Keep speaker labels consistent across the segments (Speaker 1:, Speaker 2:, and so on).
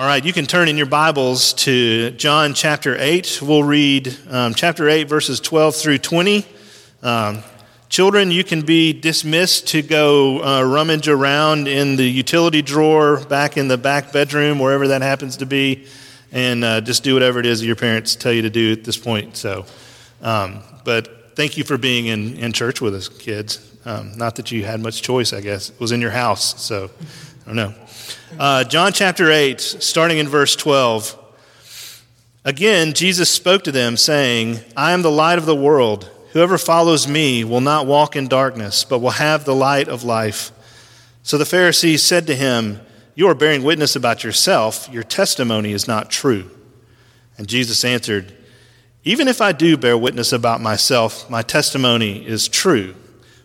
Speaker 1: All right, you can turn in your Bibles to John chapter 8. We'll read um, chapter 8, verses 12 through 20. Um, children, you can be dismissed to go uh, rummage around in the utility drawer back in the back bedroom, wherever that happens to be, and uh, just do whatever it is your parents tell you to do at this point. So, um, but thank you for being in, in church with us, kids. Um, not that you had much choice, I guess. It was in your house, so don't know. Uh, John chapter 8, starting in verse 12. Again, Jesus spoke to them, saying, I am the light of the world. Whoever follows me will not walk in darkness, but will have the light of life. So the Pharisees said to him, You are bearing witness about yourself. Your testimony is not true. And Jesus answered, Even if I do bear witness about myself, my testimony is true.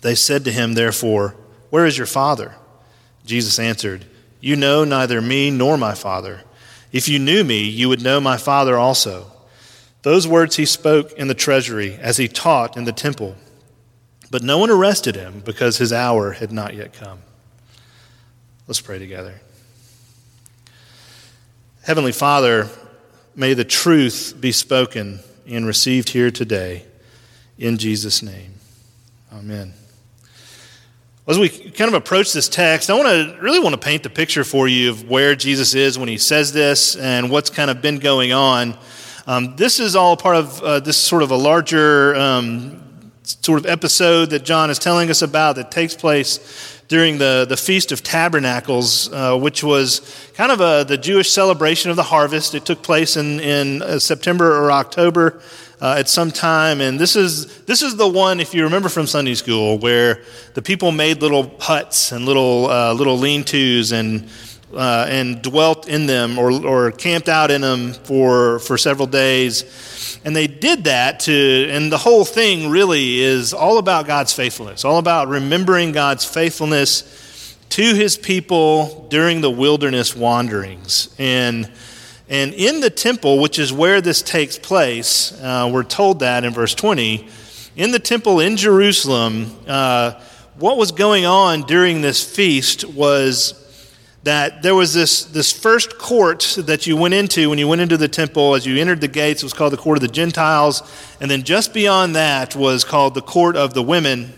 Speaker 1: They said to him, therefore, Where is your Father? Jesus answered, You know neither me nor my Father. If you knew me, you would know my Father also. Those words he spoke in the treasury as he taught in the temple. But no one arrested him because his hour had not yet come. Let's pray together. Heavenly Father, may the truth be spoken and received here today. In Jesus' name, amen. As we kind of approach this text, I want to really want to paint the picture for you of where Jesus is when he says this and what's kind of been going on. Um, this is all part of uh, this sort of a larger um, sort of episode that John is telling us about that takes place during the, the Feast of Tabernacles, uh, which was kind of a, the Jewish celebration of the harvest. It took place in, in uh, September or October uh, at some time. And this is, this is the one, if you remember from Sunday school, where the people made little huts and little, uh, little lean tos and, uh, and dwelt in them or, or camped out in them for, for several days. And they did that to, and the whole thing really is all about God's faithfulness, all about remembering God's faithfulness to his people during the wilderness wanderings. And and in the temple, which is where this takes place, uh, we're told that in verse 20, in the temple in Jerusalem, uh, what was going on during this feast was that there was this, this first court that you went into when you went into the temple. As you entered the gates, it was called the court of the Gentiles. And then just beyond that was called the court of the women.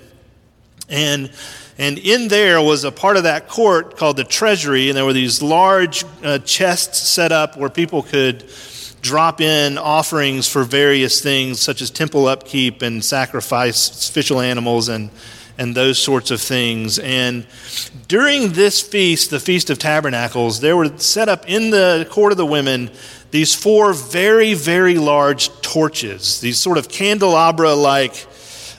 Speaker 1: And and in there was a part of that court called the treasury, and there were these large uh, chests set up where people could drop in offerings for various things, such as temple upkeep and sacrifice official animals and, and those sorts of things. And during this feast, the Feast of Tabernacles, there were set up in the court of the women these four very, very large torches, these sort of candelabra like.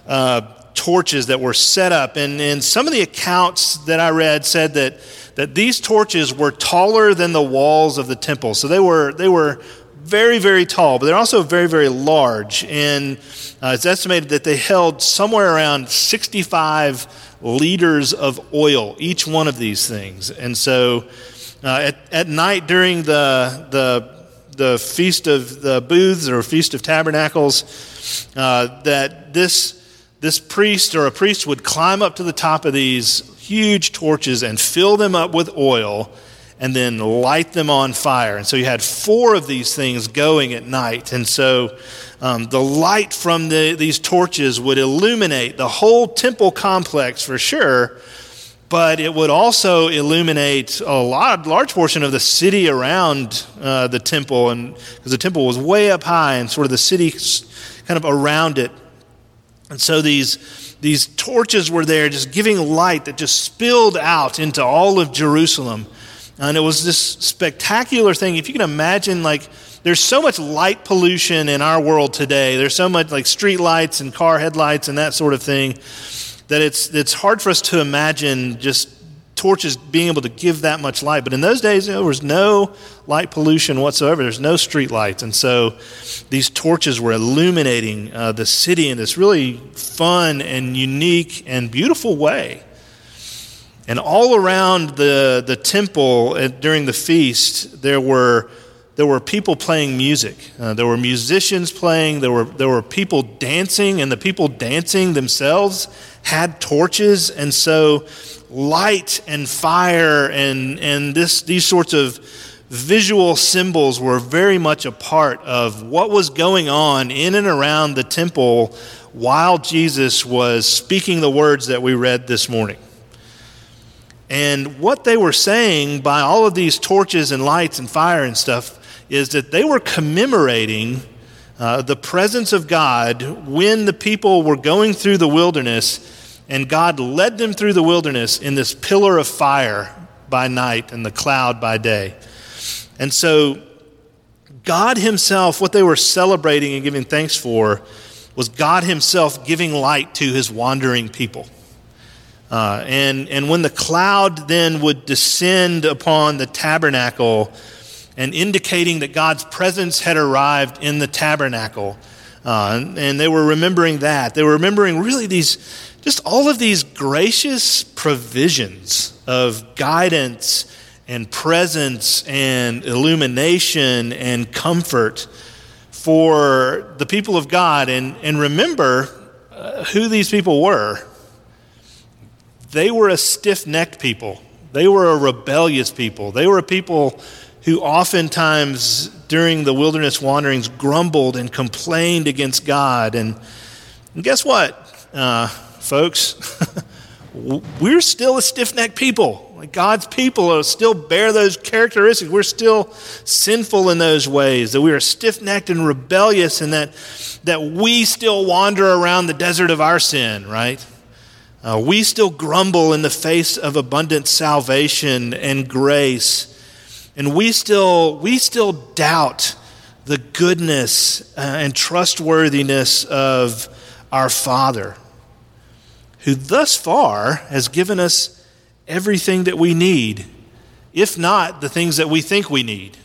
Speaker 1: Uh, torches that were set up. And, and some of the accounts that I read said that, that these torches were taller than the walls of the temple. So they were, they were very, very tall, but they're also very, very large. And uh, it's estimated that they held somewhere around 65 liters of oil, each one of these things. And so uh, at, at night during the, the the feast of the booths or feast of tabernacles uh, that this this priest or a priest would climb up to the top of these huge torches and fill them up with oil and then light them on fire. And so you had four of these things going at night. And so um, the light from the, these torches would illuminate the whole temple complex for sure, but it would also illuminate a lot, large portion of the city around uh, the temple, and because the temple was way up high, and sort of the city kind of around it and so these, these torches were there just giving light that just spilled out into all of Jerusalem. And it was this spectacular thing. If you can imagine, like, there's so much light pollution in our world today. There's so much like street lights and car headlights and that sort of thing that it's, it's hard for us to imagine just torches being able to give that much light. But in those days, there was no light pollution whatsoever. There's no street lights. And so these torches were illuminating uh, the city in this really fun and unique and beautiful way. And all around the, the temple uh, during the feast, there were, there were people playing music. Uh, there were musicians playing. There were, there were people dancing, and the people dancing themselves had torches. And so light and fire and, and this, these sorts of visual symbols were very much a part of what was going on in and around the temple while Jesus was speaking the words that we read this morning. And what they were saying by all of these torches and lights and fire and stuff is that they were commemorating uh, the presence of God when the people were going through the wilderness and God led them through the wilderness in this pillar of fire by night and the cloud by day. And so, God Himself, what they were celebrating and giving thanks for, was God Himself giving light to His wandering people. Uh, and, and when the cloud then would descend upon the tabernacle and indicating that God's presence had arrived in the tabernacle, uh, and, and they were remembering that. They were remembering really these just all of these gracious provisions of guidance and presence and illumination and comfort for the people of God. And, and remember uh, who these people were. They were a stiff necked people, they were a rebellious people, they were a people who oftentimes during the wilderness wanderings grumbled and complained against God. And, and guess what? Uh, folks. We're still a stiff necked people. God's people still bear those characteristics. We're still sinful in those ways, that we are stiff necked and rebellious, and that, that we still wander around the desert of our sin, right? Uh, we still grumble in the face of abundant salvation and grace. And we still, we still doubt the goodness uh, and trustworthiness of our Father who thus far has given us everything that we need, if not the things that we think we need.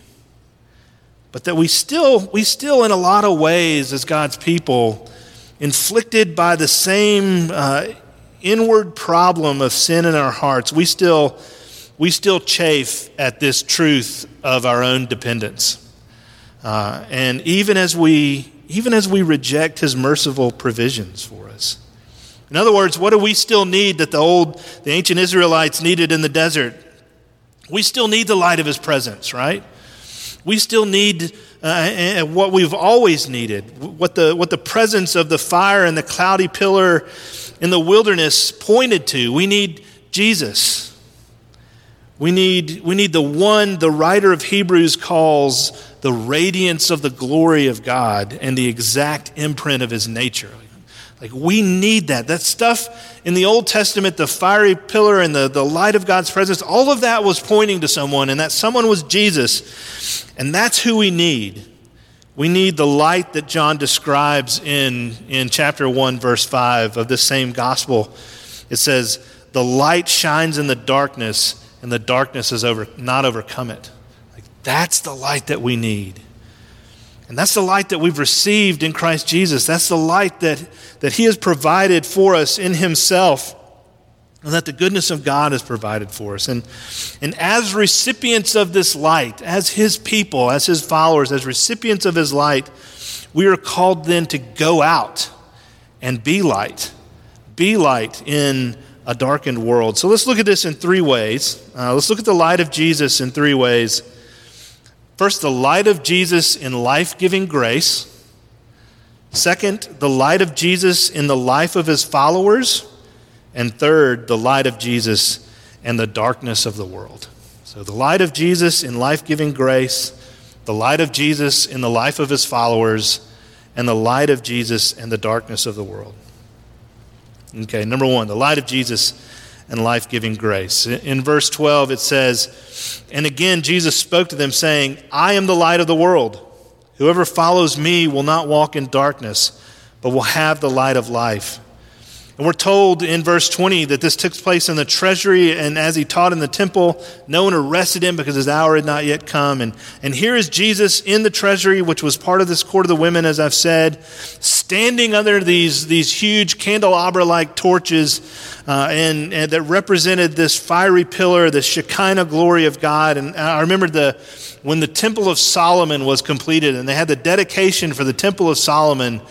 Speaker 1: But that we still, we still, in a lot of ways, as God's people, inflicted by the same uh, inward problem of sin in our hearts, we still, we still chafe at this truth of our own dependence. Uh, and even as we, even as we reject His merciful provisions for us. In other words, what do we still need that the old, the ancient Israelites needed in the desert? We still need the light of his presence, right? We still need uh, what we've always needed, what the, what the presence of the fire and the cloudy pillar in the wilderness pointed to. We need Jesus. We need, we need the one the writer of Hebrews calls the radiance of the glory of God and the exact imprint of his nature. Like, we need that. That stuff in the Old Testament, the fiery pillar and the, the light of God's presence, all of that was pointing to someone, and that someone was Jesus. And that's who we need. We need the light that John describes in, in chapter 1, verse 5 of this same gospel. It says, The light shines in the darkness, and the darkness has over, not overcome it. Like, that's the light that we need. And that's the light that we've received in Christ Jesus. That's the light that, that He has provided for us in Himself. And that the goodness of God has provided for us. And, and as recipients of this light, as His people, as His followers, as recipients of His light, we are called then to go out and be light. Be light in a darkened world. So let's look at this in three ways. Uh, let's look at the light of Jesus in three ways. First, the light of Jesus in life giving grace. Second, the light of Jesus in the life of his followers. And third, the light of Jesus and the darkness of the world. So, the light of Jesus in life giving grace, the light of Jesus in the life of his followers, and the light of Jesus and the darkness of the world. Okay, number one, the light of Jesus and life giving grace. In verse 12, it says, And again, Jesus spoke to them, saying, I am the light of the world. Whoever follows me will not walk in darkness, but will have the light of life. And we're told in verse 20 that this took place in the treasury, and as he taught in the temple, no one arrested him because his hour had not yet come. And, and here is Jesus in the treasury, which was part of this court of the women, as I've said, standing under these, these huge candelabra like torches uh, and, and that represented this fiery pillar, the Shekinah glory of God. And I remember the, when the Temple of Solomon was completed, and they had the dedication for the Temple of Solomon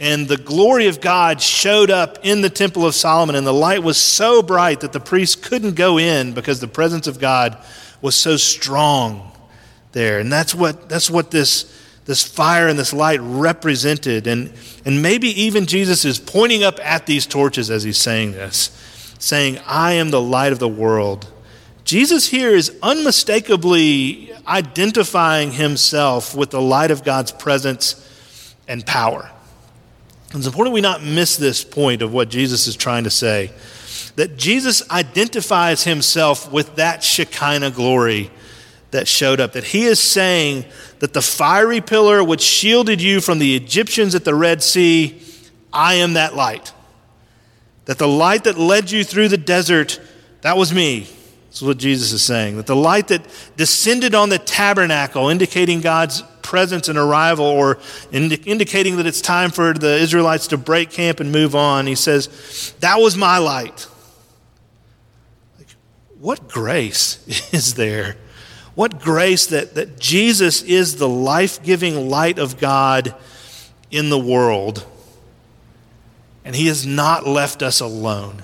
Speaker 1: and the glory of God showed up in the Temple of Solomon, and the light was so bright that the priests couldn't go in because the presence of God was so strong there. And that's what, that's what this, this fire and this light represented. And, and maybe even Jesus is pointing up at these torches as he's saying this, saying, I am the light of the world. Jesus here is unmistakably identifying himself with the light of God's presence and power. It's important we not miss this point of what Jesus is trying to say. That Jesus identifies himself with that Shekinah glory that showed up. That he is saying that the fiery pillar which shielded you from the Egyptians at the Red Sea, I am that light. That the light that led you through the desert, that was me. That's what Jesus is saying. That the light that descended on the tabernacle, indicating God's presence and arrival or indi- indicating that it's time for the Israelites to break camp and move on. He says, That was my light. Like, what grace is there? What grace that, that Jesus is the life giving light of God in the world, and He has not left us alone.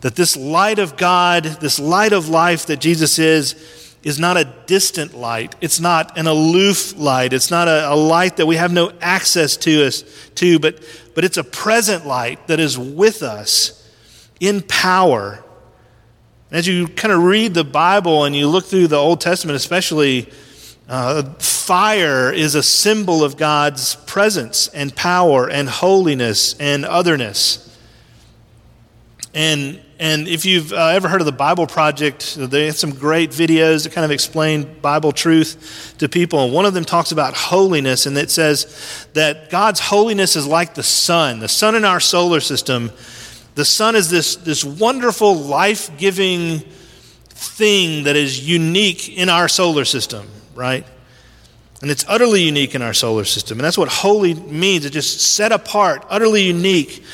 Speaker 1: That this light of God, this light of life that Jesus is, is not a distant light. It's not an aloof light. It's not a, a, light that we have no access to us to, but, but it's a present light that is with us in power. As you kind of read the Bible and you look through the Old Testament, especially, uh, fire is a symbol of God's presence and power and holiness and otherness. And and if you've uh, ever heard of the Bible Project, they have some great videos that kind of explain Bible truth to people. And one of them talks about holiness, and it says that God's holiness is like the sun. The sun in our solar system, the sun is this, this wonderful, life giving thing that is unique in our solar system, right? And it's utterly unique in our solar system. And that's what holy means. It's just set apart, utterly unique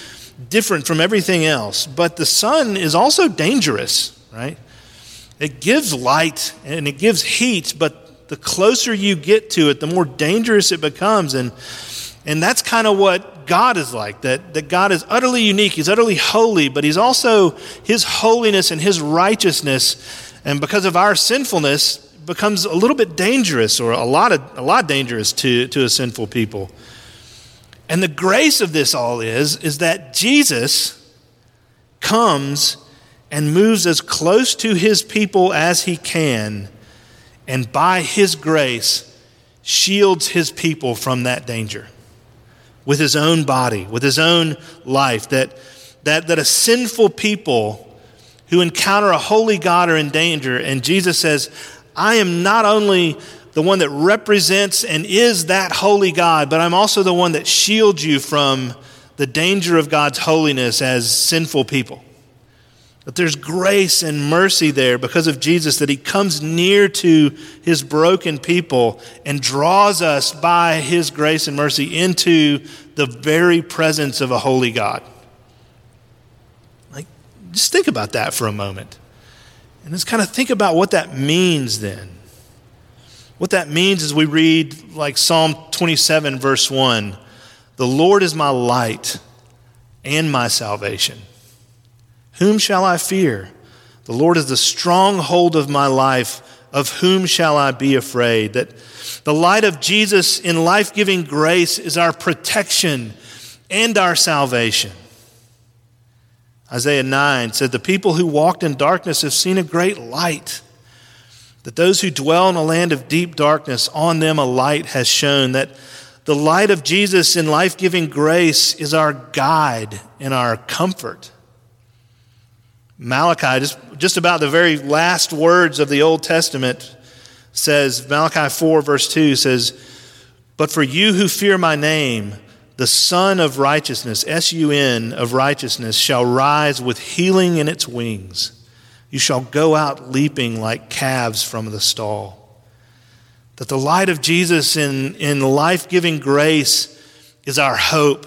Speaker 1: different from everything else. But the sun is also dangerous, right? It gives light and it gives heat, but the closer you get to it, the more dangerous it becomes. And, and that's kind of what God is like that, that God is utterly unique, He's utterly holy, but He's also His holiness and His righteousness. And because of our sinfulness, becomes a little bit dangerous or a lot, of, a lot dangerous to, to a sinful people. And the grace of this all is, is that Jesus comes and moves as close to his people as he can, and by his grace, shields his people from that danger with his own body, with his own life. That, that, that a sinful people who encounter a holy God are in danger, and Jesus says, I am not only the one that represents and is that holy God, but I'm also the one that shields you from the danger of God's holiness as sinful people. But there's grace and mercy there because of Jesus that he comes near to his broken people and draws us by his grace and mercy into the very presence of a holy God. Like, just think about that for a moment. And just kind of think about what that means then. What that means is we read like Psalm 27, verse 1 The Lord is my light and my salvation. Whom shall I fear? The Lord is the stronghold of my life. Of whom shall I be afraid? That the light of Jesus in life giving grace is our protection and our salvation. Isaiah 9 said, The people who walked in darkness have seen a great light. That those who dwell in a land of deep darkness, on them a light has shone. That the light of Jesus in life giving grace is our guide and our comfort. Malachi, just, just about the very last words of the Old Testament, says, Malachi 4, verse 2 says, But for you who fear my name, the Sun of Righteousness, S U N of righteousness, shall rise with healing in its wings. You shall go out leaping like calves from the stall. That the light of Jesus in, in life giving grace is our hope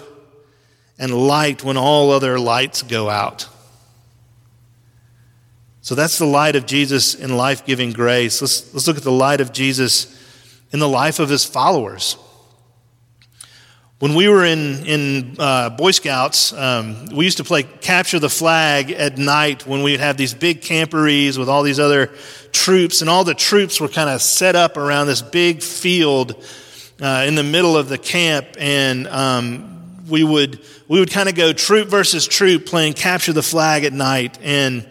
Speaker 1: and light when all other lights go out. So that's the light of Jesus in life giving grace. Let's, let's look at the light of Jesus in the life of his followers. When we were in, in uh, Boy Scouts, um, we used to play capture the flag at night when we'd have these big camporees with all these other troops, and all the troops were kind of set up around this big field uh, in the middle of the camp, and um, we would we would kind of go troop versus troop playing capture the flag at night, and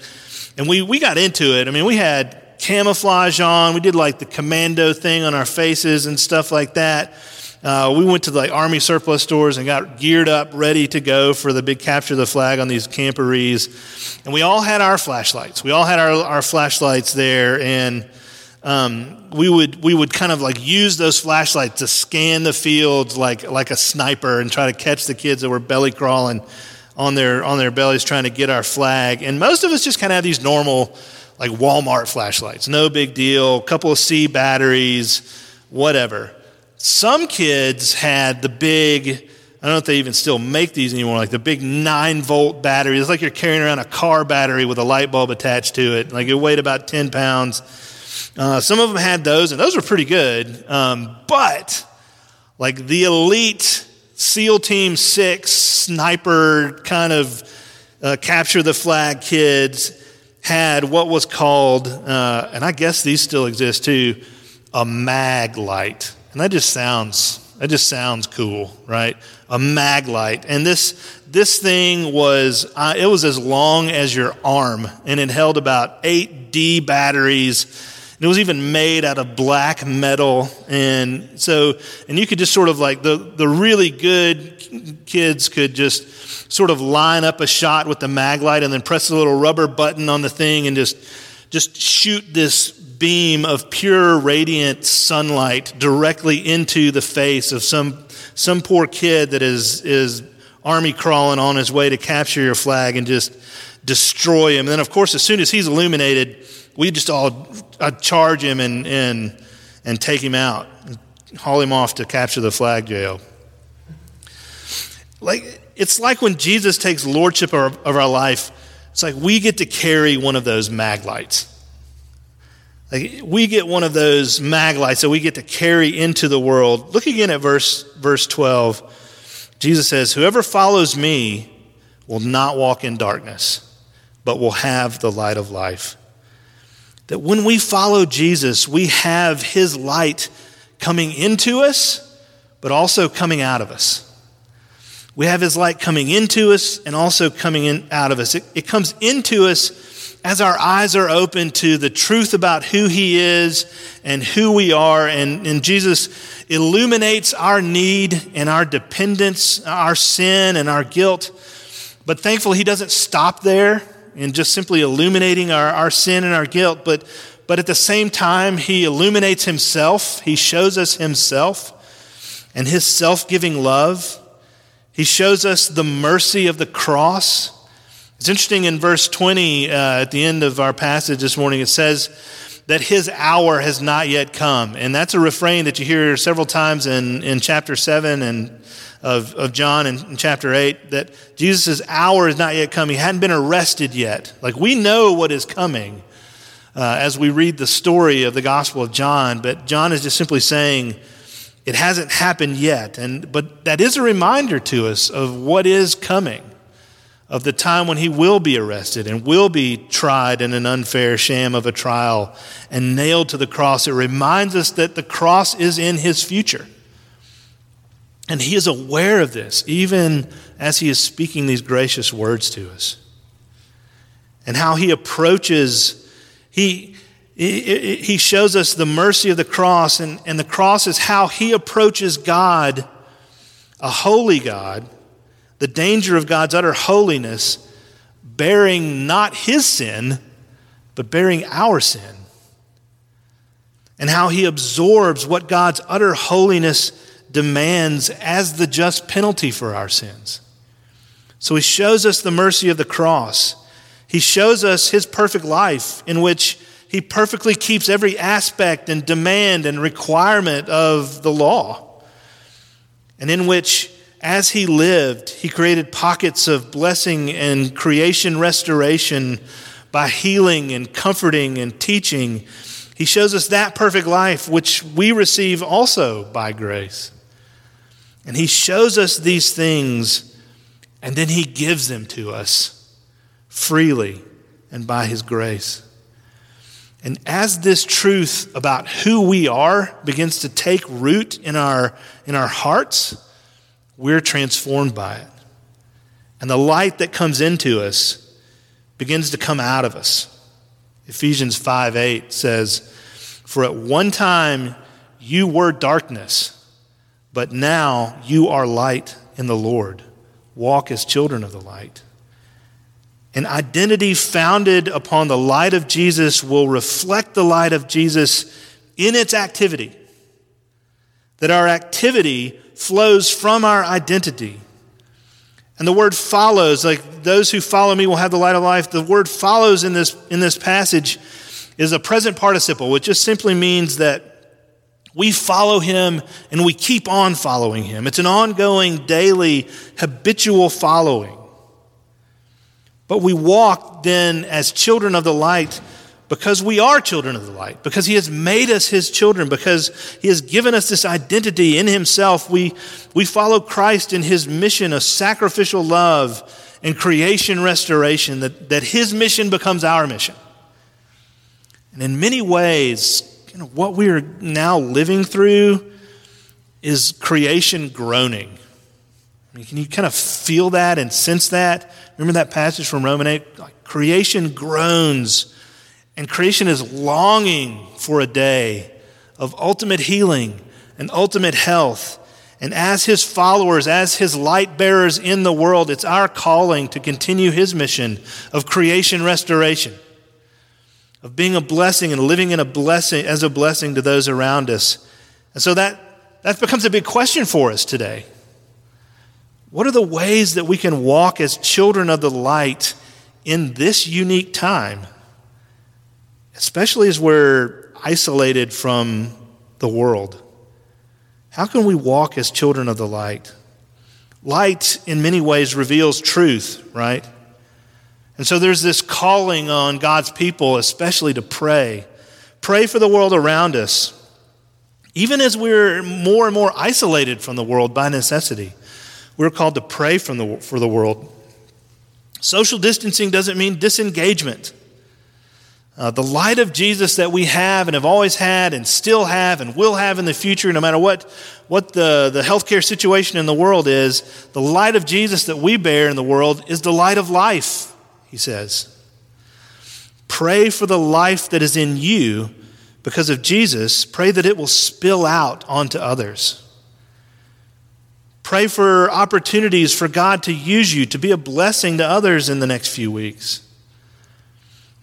Speaker 1: and we we got into it. I mean, we had camouflage on, we did like the commando thing on our faces and stuff like that. Uh, we went to the like, army surplus stores and got geared up, ready to go for the big capture of the flag on these camporees. And we all had our flashlights. We all had our, our flashlights there, and um, we would we would kind of like use those flashlights to scan the fields like like a sniper and try to catch the kids that were belly crawling on their on their bellies trying to get our flag. And most of us just kind of have these normal like Walmart flashlights, no big deal, a couple of C batteries, whatever. Some kids had the big, I don't know if they even still make these anymore, like the big nine volt battery. It's like you're carrying around a car battery with a light bulb attached to it. Like it weighed about 10 pounds. Uh, some of them had those, and those were pretty good. Um, but like the elite SEAL Team 6 sniper kind of uh, capture the flag kids had what was called, uh, and I guess these still exist too, a mag light. And that just sounds that just sounds cool, right? A mag light. And this this thing was uh, it was as long as your arm and it held about 8 D batteries. It was even made out of black metal and so and you could just sort of like the the really good kids could just sort of line up a shot with the mag light and then press a little rubber button on the thing and just just shoot this beam of pure radiant sunlight directly into the face of some, some poor kid that is, is army crawling on his way to capture your flag and just destroy him. And then, of course, as soon as he's illuminated, we just all charge him and, and, and take him out, haul him off to capture the flag jail. Like, it's like when Jesus takes lordship of, of our life, it's like we get to carry one of those mag lights. Like we get one of those mag lights that we get to carry into the world. Look again at verse, verse 12. Jesus says, Whoever follows me will not walk in darkness, but will have the light of life. That when we follow Jesus, we have his light coming into us, but also coming out of us. We have his light coming into us and also coming in out of us. It, it comes into us as our eyes are open to the truth about who He is and who we are, and, and Jesus illuminates our need and our dependence, our sin and our guilt. But thankfully, He doesn't stop there in just simply illuminating our, our sin and our guilt, but, but at the same time, He illuminates Himself. He shows us Himself and His self giving love. He shows us the mercy of the cross it's interesting in verse 20 uh, at the end of our passage this morning, it says that his hour has not yet come. And that's a refrain that you hear several times in, in chapter 7 and of, of John and in chapter 8 that Jesus' hour is not yet come. He hadn't been arrested yet. Like we know what is coming uh, as we read the story of the Gospel of John, but John is just simply saying, it hasn't happened yet. And, but that is a reminder to us of what is coming of the time when he will be arrested and will be tried in an unfair sham of a trial and nailed to the cross. It reminds us that the cross is in his future. And he is aware of this, even as he is speaking these gracious words to us. And how he approaches, he, he shows us the mercy of the cross, and, and the cross is how he approaches God, a holy God the danger of God's utter holiness, bearing not his sin, but bearing our sin. And how he absorbs what God's utter holiness demands as the just penalty for our sins. So he shows us the mercy of the cross. He shows us his perfect life in which he perfectly keeps every aspect and demand and requirement of the law, and in which, as he lived, he created pockets of blessing and creation restoration by healing and comforting and teaching. He shows us that perfect life, which we receive also by grace. And he shows us these things, and then he gives them to us freely and by his grace. And as this truth about who we are begins to take root in our, in our hearts, we're transformed by it. And the light that comes into us begins to come out of us. Ephesians 5 8 says, For at one time you were darkness, but now you are light in the Lord. Walk as children of the light. An identity founded upon the light of Jesus will reflect the light of Jesus in its activity. That our activity flows from our identity. And the word follows, like those who follow me will have the light of life. The word follows in this, in this passage is a present participle, which just simply means that we follow him and we keep on following him. It's an ongoing, daily, habitual following. But we walk then as children of the light because we are children of the light, because He has made us His children, because He has given us this identity in Himself. We, we follow Christ in His mission of sacrificial love and creation restoration, that, that His mission becomes our mission. And in many ways, you know, what we are now living through is creation groaning. I mean, can you kind of feel that and sense that? Remember that passage from Romans 8? Like, creation groans, and creation is longing for a day of ultimate healing and ultimate health. And as his followers, as his light bearers in the world, it's our calling to continue his mission of creation restoration, of being a blessing and living in a blessing as a blessing to those around us. And so that, that becomes a big question for us today. What are the ways that we can walk as children of the light in this unique time, especially as we're isolated from the world? How can we walk as children of the light? Light, in many ways, reveals truth, right? And so there's this calling on God's people, especially to pray. Pray for the world around us, even as we're more and more isolated from the world by necessity. We're called to pray from the, for the world. Social distancing doesn't mean disengagement. Uh, the light of Jesus that we have and have always had and still have and will have in the future, no matter what, what the, the healthcare situation in the world is, the light of Jesus that we bear in the world is the light of life, he says. Pray for the life that is in you because of Jesus. Pray that it will spill out onto others. Pray for opportunities for God to use you to be a blessing to others in the next few weeks.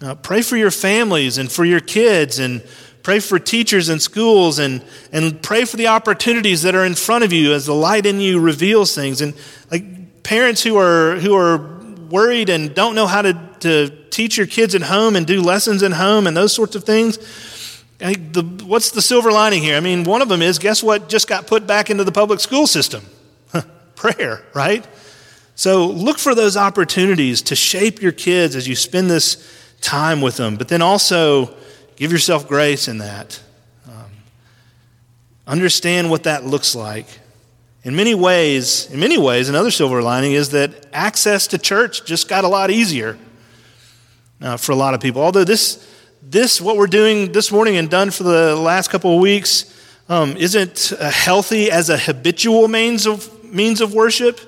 Speaker 1: Now, pray for your families and for your kids and pray for teachers and schools and, and pray for the opportunities that are in front of you as the light in you reveals things. And like parents who are, who are worried and don't know how to, to teach your kids at home and do lessons at home and those sorts of things, the, what's the silver lining here? I mean, one of them is guess what just got put back into the public school system? prayer, right? So look for those opportunities to shape your kids as you spend this time with them, but then also give yourself grace in that. Um, understand what that looks like. In many ways, in many ways, another silver lining is that access to church just got a lot easier uh, for a lot of people. Although this, this what we're doing this morning and done for the last couple of weeks um, isn't healthy as a habitual means of means of worship,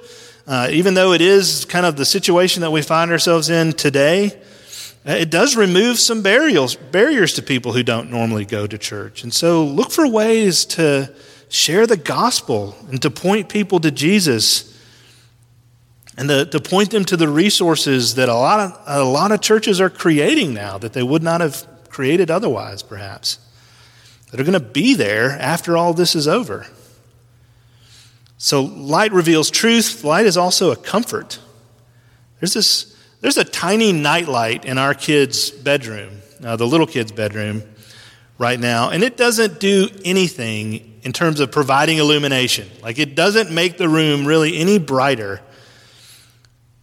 Speaker 1: uh, even though it is kind of the situation that we find ourselves in today, Uh, it does remove some barriers, barriers to people who don't normally go to church. And so look for ways to share the gospel and to point people to Jesus and to, to point them to the resources that a lot, of, a lot of churches are creating now that they would not have created otherwise, perhaps, that are going to be there after all this is over. So light reveals truth. Light is also a comfort. There's this, there's a tiny nightlight in our kid's bedroom, uh, the little kid's bedroom right now, and it doesn't do anything in terms of providing illumination. Like it doesn't make the room really any brighter.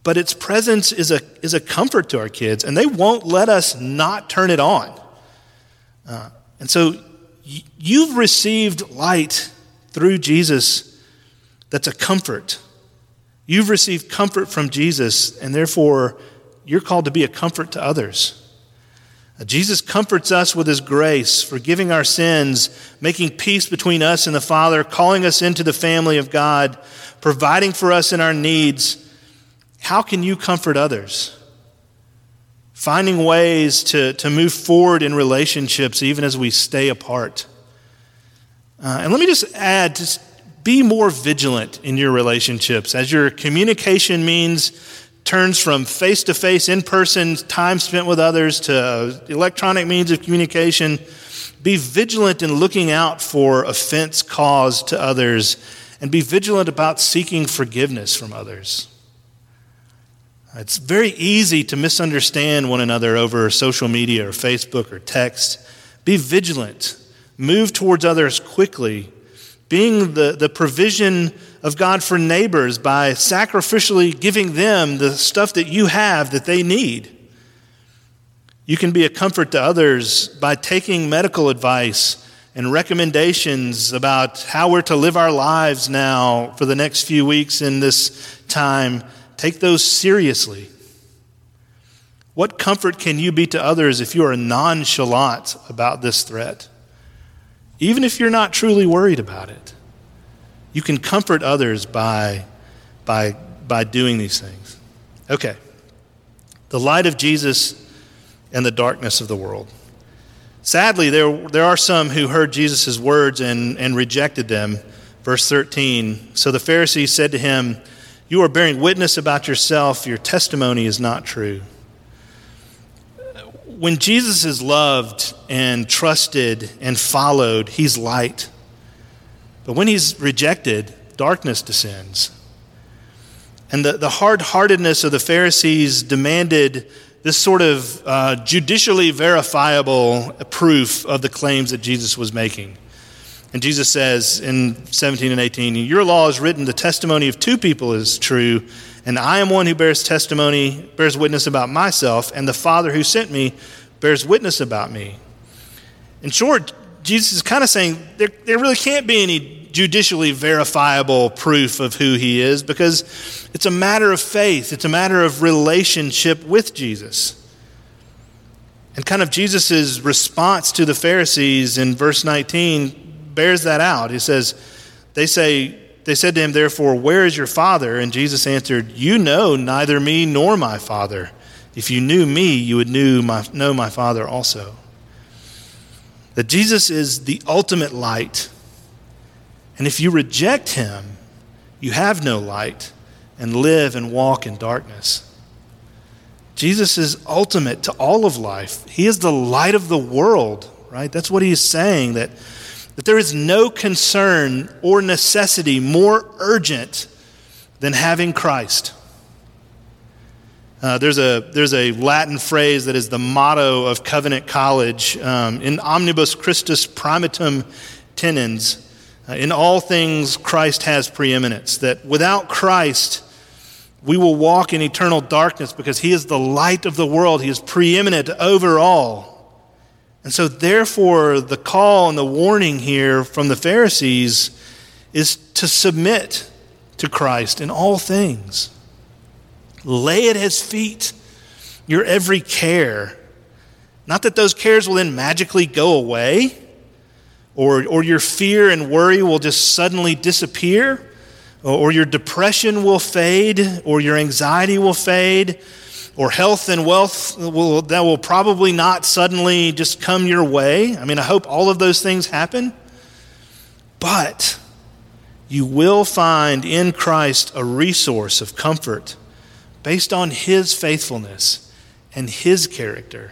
Speaker 1: But its presence is a, is a comfort to our kids, and they won't let us not turn it on. Uh, and so y- you've received light through Jesus that's a comfort. You've received comfort from Jesus, and therefore you're called to be a comfort to others. Uh, Jesus comforts us with his grace, forgiving our sins, making peace between us and the Father, calling us into the family of God, providing for us in our needs. How can you comfort others? Finding ways to, to move forward in relationships even as we stay apart. Uh, and let me just add, just be more vigilant in your relationships as your communication means turns from face to face, in person time spent with others to uh, electronic means of communication. Be vigilant in looking out for offense caused to others and be vigilant about seeking forgiveness from others. It's very easy to misunderstand one another over social media or Facebook or text. Be vigilant. Move towards others quickly being the, the provision of God for neighbors by sacrificially giving them the stuff that you have that they need. You can be a comfort to others by taking medical advice and recommendations about how we're to live our lives now for the next few weeks in this time. Take those seriously. What comfort can you be to others if you are nonchalant about this threat? Even if you're not truly worried about it. You can comfort others by, by, by doing these things. Okay. The light of Jesus and the darkness of the world. Sadly, there, there are some who heard Jesus' words and, and rejected them. Verse 13 So the Pharisees said to him, You are bearing witness about yourself, your testimony is not true when Jesus is loved and trusted and followed, he's light. But when he's rejected, darkness descends. And the, the hard heartedness of the Pharisees demanded this sort of uh, judicially verifiable proof of the claims that Jesus was making. And Jesus says in 17 and 18, Your law is written, the testimony of two people is true, and I am one who bears testimony, bears witness about myself, and the Father who sent me bears witness about me. In short, Jesus is kind of saying there, there really can't be any judicially verifiable proof of who he is because it's a matter of faith, it's a matter of relationship with Jesus. And kind of Jesus' response to the Pharisees in verse 19 bears that out. He says, They say, they said to him, therefore, where is your father? And Jesus answered, You know neither me nor my father. If you knew me, you would knew my, know my father also. That Jesus is the ultimate light. And if you reject him, you have no light and live and walk in darkness. Jesus is ultimate to all of life. He is the light of the world, right? That's what he is saying that that there is no concern or necessity more urgent than having Christ. Uh, there's, a, there's a Latin phrase that is the motto of Covenant College um, in omnibus Christus primatum tenens. Uh, in all things, Christ has preeminence. That without Christ, we will walk in eternal darkness because he is the light of the world. He is preeminent over all. And so, therefore, the call and the warning here from the Pharisees is to submit to Christ in all things. Lay at his feet your every care. Not that those cares will then magically go away, or, or your fear and worry will just suddenly disappear, or, or your depression will fade, or your anxiety will fade or health and wealth will, that will probably not suddenly just come your way. I mean, I hope all of those things happen. But you will find in Christ a resource of comfort based on His faithfulness and His character.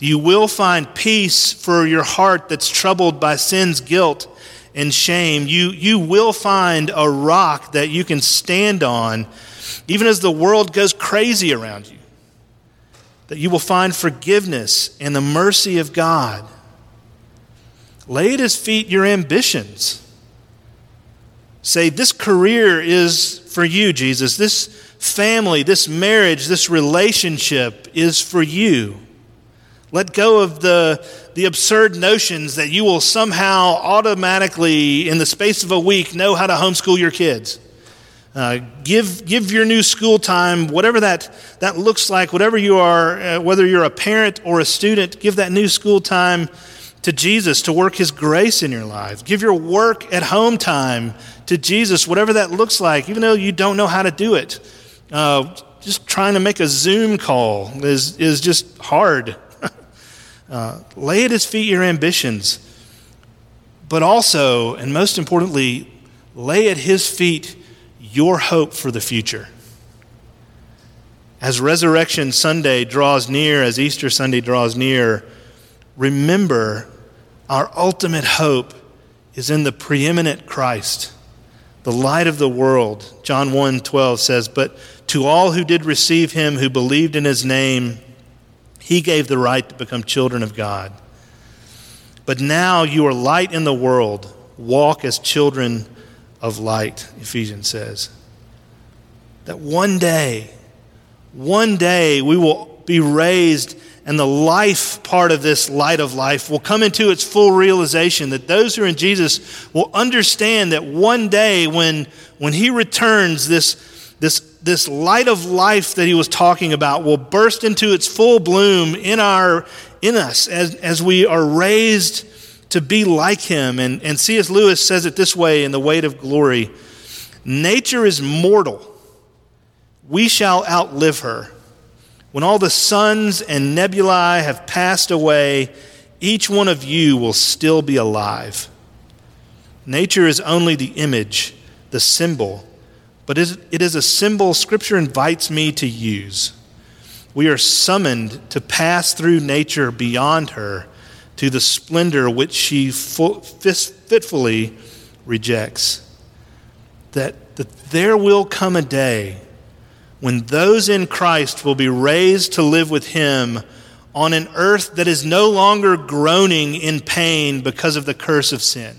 Speaker 1: You will find peace for your heart that's troubled by sin's guilt and shame, you, you will find a rock that you can stand on, even as the world goes crazy around you. That you will find forgiveness and the mercy of God. Lay at his feet your ambitions. Say, This career is for you, Jesus. This family, this marriage, this relationship is for you. Let go of the, the absurd notions that you will somehow automatically, in the space of a week, know how to homeschool your kids. Uh, give, give your new school time, whatever that, that looks like, whatever you are, uh, whether you're a parent or a student, give that new school time to Jesus to work His grace in your life. Give your work at home time to Jesus, whatever that looks like, even though you don't know how to do it. Uh, just trying to make a Zoom call is, is just hard. uh, lay at His feet your ambitions, but also, and most importantly, lay at His feet your hope for the future. As Resurrection Sunday draws near, as Easter Sunday draws near, remember our ultimate hope is in the preeminent Christ, the light of the world. John 1 12 says, But to all who did receive him, who believed in his name, he gave the right to become children of God. But now you are light in the world. Walk as children of light, Ephesians says. That one day, one day we will be raised and the life part of this light of life will come into its full realization that those who are in Jesus will understand that one day when, when he returns, this, this, this light of life that he was talking about will burst into its full bloom in, our, in us as, as we are raised to be like him. And, and C.S. Lewis says it this way in The Weight of Glory Nature is mortal, we shall outlive her when all the suns and nebulae have passed away, each one of you will still be alive. Nature is only the image, the symbol, but it is a symbol Scripture invites me to use. We are summoned to pass through nature beyond her to the splendor which she fitfully rejects. That, that there will come a day when those in Christ will be raised to live with Him on an earth that is no longer groaning in pain because of the curse of sin.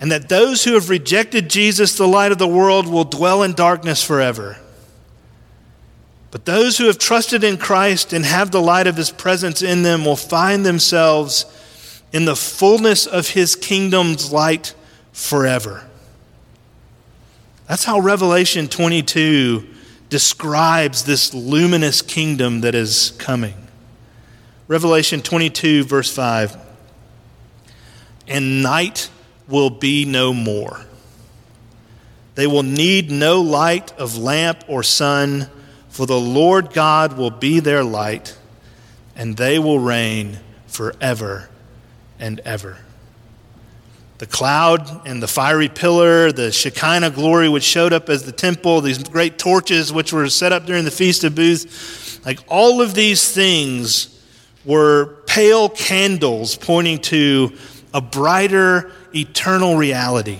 Speaker 1: And that those who have rejected Jesus, the light of the world, will dwell in darkness forever. But those who have trusted in Christ and have the light of his presence in them will find themselves in the fullness of his kingdom's light forever. That's how Revelation 22 describes this luminous kingdom that is coming. Revelation 22, verse 5 And night will be no more. They will need no light of lamp or sun, for the Lord God will be their light, and they will reign forever and ever the cloud and the fiery pillar, the Shekinah glory, which showed up as the temple, these great torches, which were set up during the Feast of Booths. Like all of these things were pale candles pointing to a brighter, eternal reality.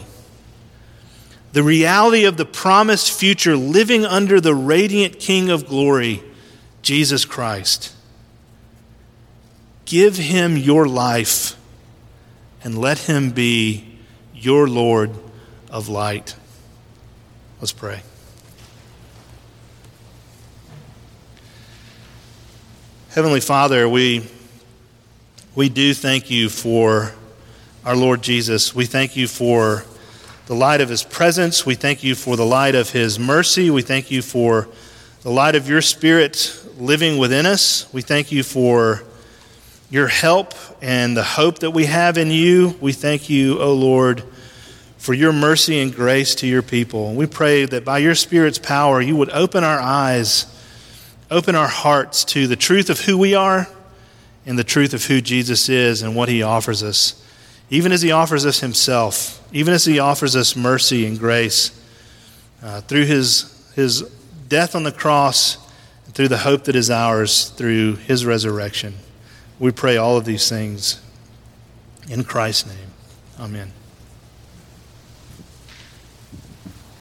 Speaker 1: The reality of the promised future living under the radiant King of glory, Jesus Christ. Give him your life and let him be your Lord of light. Let's pray. Heavenly Father, we, we do thank you for our Lord Jesus. We thank you for the light of his presence. We thank you for the light of his mercy. We thank you for the light of your spirit living within us. We thank you for your help and the hope that we have in you. We thank you, O Lord, for your mercy and grace to your people. We pray that by your Spirit's power, you would open our eyes, open our hearts to the truth of who we are and the truth of who Jesus is and what he offers us, even as he offers us himself, even as he offers us mercy and grace uh, through his, his death on the cross and through the hope that is ours through his resurrection. We pray all of these things In Christ's name, amen.